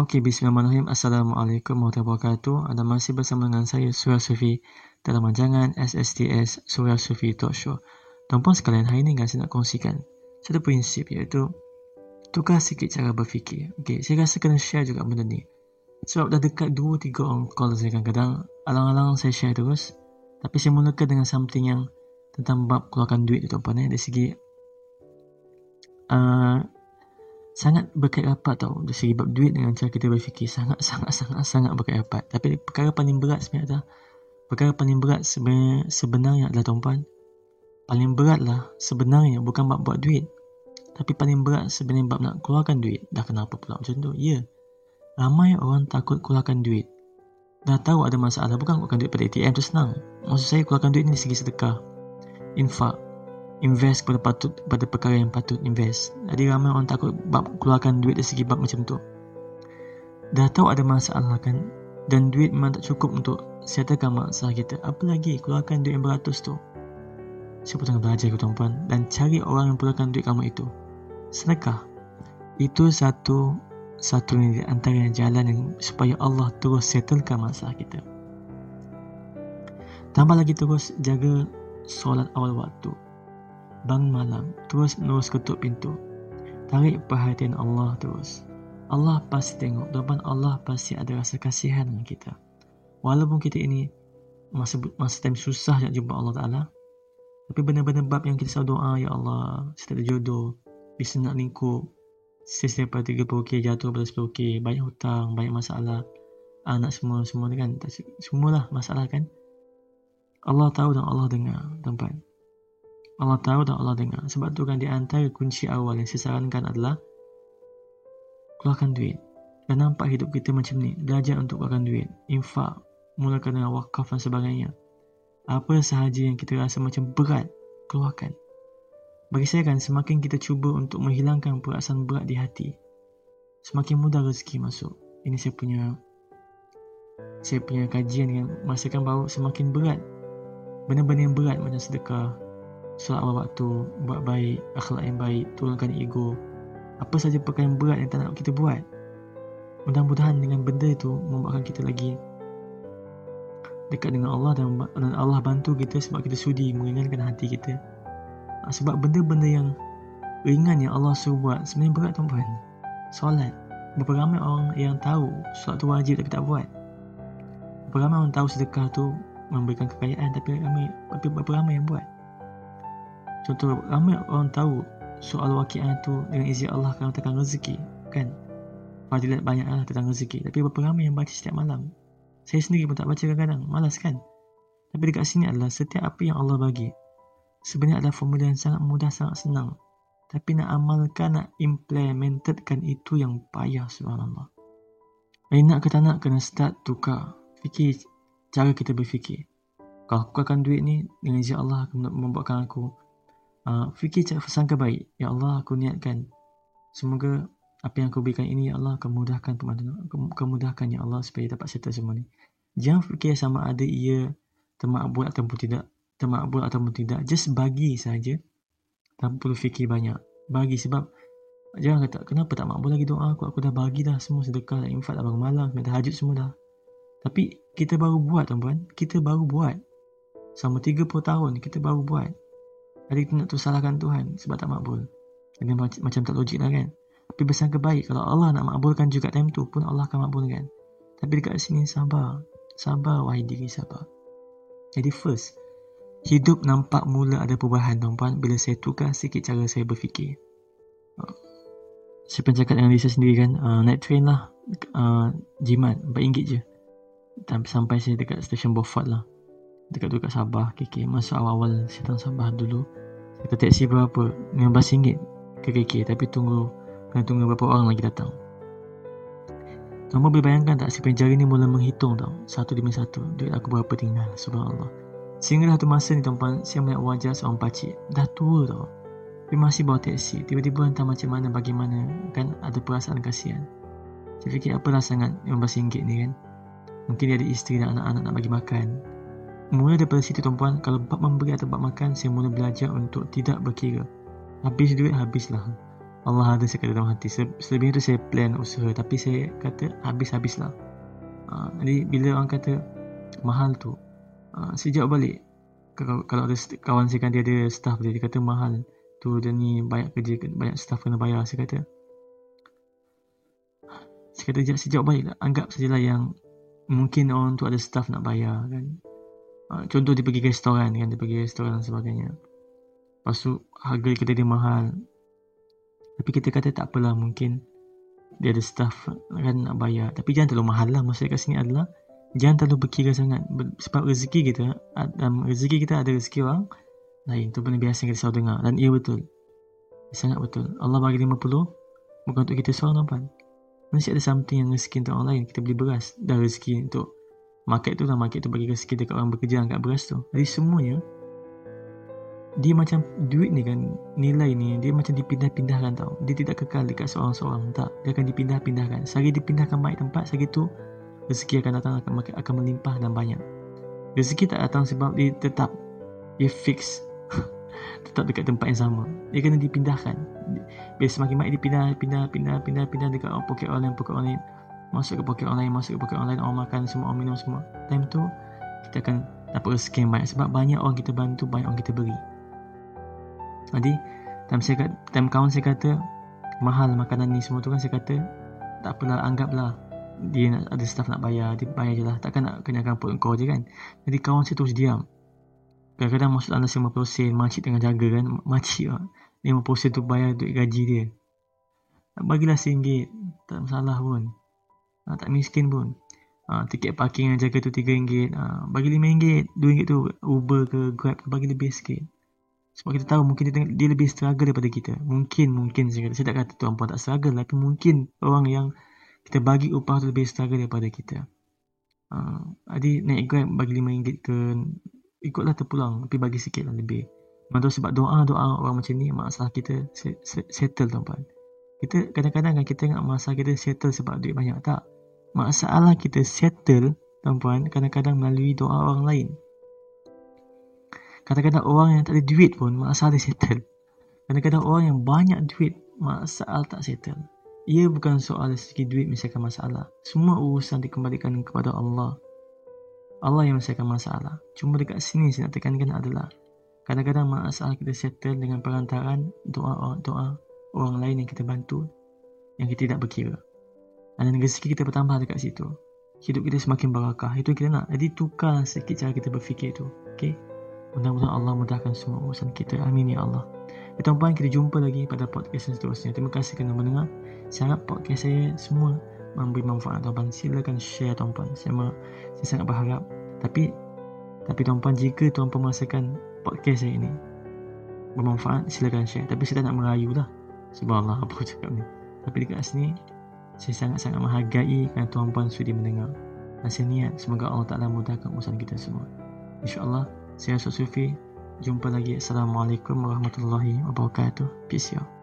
Okey, bismillahirrahmanirrahim. Assalamualaikum warahmatullahi wabarakatuh. Anda masih bersama dengan saya, Surya Sufi, dalam rancangan SSTS Surya Sufi Talk Show. Tuan-puan sekalian, hari ini saya nak kongsikan satu prinsip iaitu tukar sikit cara berfikir. Okey, saya rasa kena share juga benda ni. Sebab dah dekat 2-3 orang call saya kadang-kadang, alang-alang saya share terus. Tapi saya mulakan dengan something yang tentang bab keluarkan duit tu tuan-puan eh. Dari segi uh, sangat berkait rapat tau. Dari segi bab duit dengan cara kita berfikir sangat sangat sangat sangat berkait rapat tapi perkara paling berat sebenarnya adalah perkara paling berat sebenarnya, sebenarnya adalah tuan paling berat lah sebenarnya bukan bab buat duit. Tapi paling berat sebenarnya bab nak keluarkan duit. Dah kenapa pula macam tu? Ya. Ramai orang takut keluarkan duit. Dah tahu ada masalah bukan keluarkan duit pada ATM tu senang. Maksud saya keluarkan duit ni dari segi sedekah infak invest kepada patut pada perkara yang patut invest. Jadi ramai orang takut bab keluarkan duit dari segi bab macam tu. Dah tahu ada masalah kan dan duit memang tak cukup untuk settlekan masalah kita. Apa lagi keluarkan duit yang beratus tu. Siapa tengah belajar ke tuan-puan dan cari orang yang keluarkan duit kamu itu. Sedekah. Itu satu satu di antara jalan yang supaya Allah terus settlekan masalah kita. Tambah lagi terus jaga solat awal waktu bangun malam, terus menerus ketuk pintu. Tarik perhatian Allah terus. Allah pasti tengok, depan Allah pasti ada rasa kasihan dengan kita. Walaupun kita ini masa masa time susah nak jumpa Allah Ta'ala, tapi benar-benar bab yang kita selalu doa, Ya Allah, saya tak ada jodoh, bisa nak lingkup, saya dapat 30k jatuh pada 10k, banyak hutang, banyak masalah, anak semua, semua kan, semualah masalah kan. Allah tahu dan Allah dengar, tempat. Allah tahu dan Allah dengar. Sebab tu kan di antara kunci awal yang saya sarankan adalah keluarkan duit. Dan nampak hidup kita macam ni. Belajar untuk keluarkan duit. Infak. Mulakan dengan wakaf dan sebagainya. Apa sahaja yang kita rasa macam berat, keluarkan. Bagi saya kan, semakin kita cuba untuk menghilangkan perasaan berat di hati, semakin mudah rezeki masuk. Ini saya punya saya punya kajian yang merasakan bahawa semakin berat benda-benda yang berat macam sedekah, awal waktu, buat baik, akhlak yang baik, turunkan ego. Apa saja perkara yang berat yang tak nak kita buat. Mudah-mudahan dengan benda itu membuatkan kita lagi dekat dengan Allah dan Allah bantu kita sebab kita sudi meringankan hati kita. Ah, sebab benda-benda yang ringan yang Allah suruh buat sebenarnya berat tuan-puan. Solat. Berapa ramai orang yang tahu solat tu wajib tapi tak buat. Berapa ramai orang tahu sedekah tu memberikan kekayaan tapi ramai, tapi berapa ramai yang buat. Contoh ramai orang tahu soal wakiah tu dengan izin Allah akan datangkan rezeki kan? Fadilat banyak lah tentang rezeki. Tapi berapa ramai yang baca setiap malam? Saya sendiri pun tak baca kadang-kadang. Malas kan? Tapi dekat sini adalah setiap apa yang Allah bagi sebenarnya adalah formula yang sangat mudah sangat senang. Tapi nak amalkan nak implementedkan itu yang payah subhanallah. Jadi nak ke tak nak kena start tukar. Fikir cara kita berfikir. Kalau aku akan duit ni dengan izin Allah akan membuatkan aku uh, fikir cakap sangka baik. Ya Allah, aku niatkan. Semoga apa yang aku berikan ini, Ya Allah, akan mudahkan kemudahkan, Ya Allah, supaya dapat settle semua ni. Jangan fikir sama ada ia termakbul ataupun tidak. Termakbul ataupun tidak. Just bagi saja. Tak perlu fikir banyak. Bagi sebab Jangan kata, kenapa tak makbul lagi doa aku? Aku dah bagi dah semua sedekah, dah infak, dah bangun malam, dah hajut semua dah. Tapi kita baru buat tuan-puan. Kita baru buat. Selama 30 tahun kita baru buat. Jadi kita nak tu salahkan Tuhan sebab tak makbul. Ini macam tak logik lah kan. Tapi bersangka baik kalau Allah nak makbulkan juga time tu pun Allah akan makbulkan. Tapi dekat sini sabar. Sabar wahai diri sabar. Jadi first, hidup nampak mula ada perubahan tuan-puan bila saya tukar sikit cara saya berfikir. Uh, saya pun cakap dengan diri saya sendiri kan, uh, naik train lah, uh, jimat, RM4 je. Sampai saya dekat stesen Beaufort lah dekat-dekat Sabah KK masa awal-awal saya datang Sabah dulu kita taksi berapa? RM15 ke KK tapi tunggu kena tunggu berapa orang lagi datang. Kamu boleh bayangkan tak si penjara ni mula menghitung tau? Satu demi satu. Duit aku berapa tinggal? Subhanallah. Sehingga satu masa ni tuan-puan Saya melihat wajah seorang pakcik. Dah tua tau. Tapi masih bawa taksi. Tiba-tiba entah macam mana bagaimana Kan ada perasaan kasihan. Saya fikir apalah sangat RM15 ni kan? Mungkin dia ada isteri dan anak-anak nak bagi makan Mula daripada situ tuan-puan, kalau bab memberi atau bab makan, saya mula belajar untuk tidak berkira. Habis duit, habislah. Allah ada saya kata dalam hati selebihnya tu saya plan usaha tapi saya kata habis-habislah uh, jadi bila orang kata mahal tu uh, saya jawab balik kalau, kalau ada kawan saya kan dia ada staff dia, dia kata mahal tu dia ni banyak kerja banyak staff kena bayar saya kata saya kata saya jawab balik lah. anggap sajalah yang mungkin orang tu ada staff nak bayar kan uh, contoh dia pergi restoran kan dia pergi restoran dan sebagainya. Lepas tu harga kita dia mahal. Tapi kita kata tak apalah mungkin dia ada staff kan nak bayar. Tapi jangan terlalu mahal lah maksud kat sini adalah jangan terlalu berkira sangat. Sebab rezeki kita um, rezeki kita ada rezeki orang lain. Tu benda biasa kita selalu dengar. Dan ia betul. Sangat betul. Allah bagi 50 bukan untuk kita seorang tuan mesti ada something yang rezeki untuk orang lain. Kita beli beras dan rezeki untuk market tu lah market tu bagi rezeki dekat orang bekerja angkat beras tu. Jadi semuanya dia macam duit ni kan nilai ni dia macam dipindah-pindahkan tau. Dia tidak kekal dekat seorang-seorang tak. Dia akan dipindah-pindahkan. Sehari dipindahkan baik tempat sehari tu rezeki akan datang akan akan melimpah dan banyak. Rezeki tak datang sebab dia tetap dia fix tetap dekat tempat yang sama. Dia kena dipindahkan. Bila semakin baik dipindah pindah pindah pindah pindah dekat poket orang lain poket orang lain masuk ke poket lain masuk ke poket lain. Orang makan semua orang minum semua. Time tu kita akan dapat rezeki yang banyak sebab banyak orang kita bantu banyak orang kita beri. Jadi time saya time kawan saya kata mahal makanan ni semua. Tu kan saya kata tak apalah anggaplah. Dia nak, ada staff nak bayar dia bayar je lah. Takkan nak kenyakan perut kau je kan? Jadi kawan saya terus diam. Kadang-kadang masuk dalam 50 sen makcik tengah jaga kan? Makcik lah 50 sen tu bayar duit gaji dia. Bagilah RM1 tak masalah pun ha, tak miskin pun ha, tiket parking yang jaga tu RM3 ha, bagi RM5 RM2 tu Uber ke Grab ke bagi lebih sikit sebab kita tahu mungkin dia, dia lebih struggle daripada kita. Mungkin, mungkin saya kata. Saya tak kata tuan puan tak struggle. Tapi mungkin orang yang kita bagi upah tu lebih struggle daripada kita. Uh, adik naik grab bagi RM5 ke ikutlah terpulang. Tapi bagi sikit lah lebih. Maksudnya sebab doa-doa orang macam ni masalah kita settle tuan puan. Kita kadang-kadang kan kita ingat masalah kita settle sebab duit banyak. Tak. Masalah kita settle tuan puan kadang-kadang melalui doa orang lain. Kadang-kadang orang yang tak ada duit pun masalah dia settle. Kadang-kadang orang yang banyak duit masalah tak settle. Ia bukan soal sedikit duit menyelesaikan masalah. Semua urusan dikembalikan kepada Allah. Allah yang menyelesaikan masalah. Cuma dekat sini saya nak tekankan adalah kadang-kadang masalah kita settle dengan perantaraan doa doa orang lain yang kita bantu yang kita tidak berkira. Dan rezeki kita bertambah dekat situ. Hidup kita semakin barakah. Itu kita nak. Jadi tukar sikit cara kita berfikir tu. Okay? Mudah-mudahan Allah mudahkan semua urusan kita. Amin ya Allah. Ya, tuan-puan, kita jumpa lagi pada podcast yang seterusnya. Terima kasih kerana mendengar. Saya harap podcast saya semua memberi manfaat tuan-puan. Silakan share tuan-puan. Saya, saya sangat berharap. Tapi, tapi tuan-puan, jika tuan-puan merasakan podcast saya ini bermanfaat, silakan share. Tapi saya tak nak merayu lah. Sebab Allah apa cakap ni. Tapi dekat sini, saya sangat-sangat menghargai kerana tuan-puan sudi mendengar. Dan saya niat semoga Allah Ta'ala mudahkan urusan kita semua. InsyaAllah, saya Ustaz Sufi. Jumpa lagi. Assalamualaikum warahmatullahi wabarakatuh. Peace out.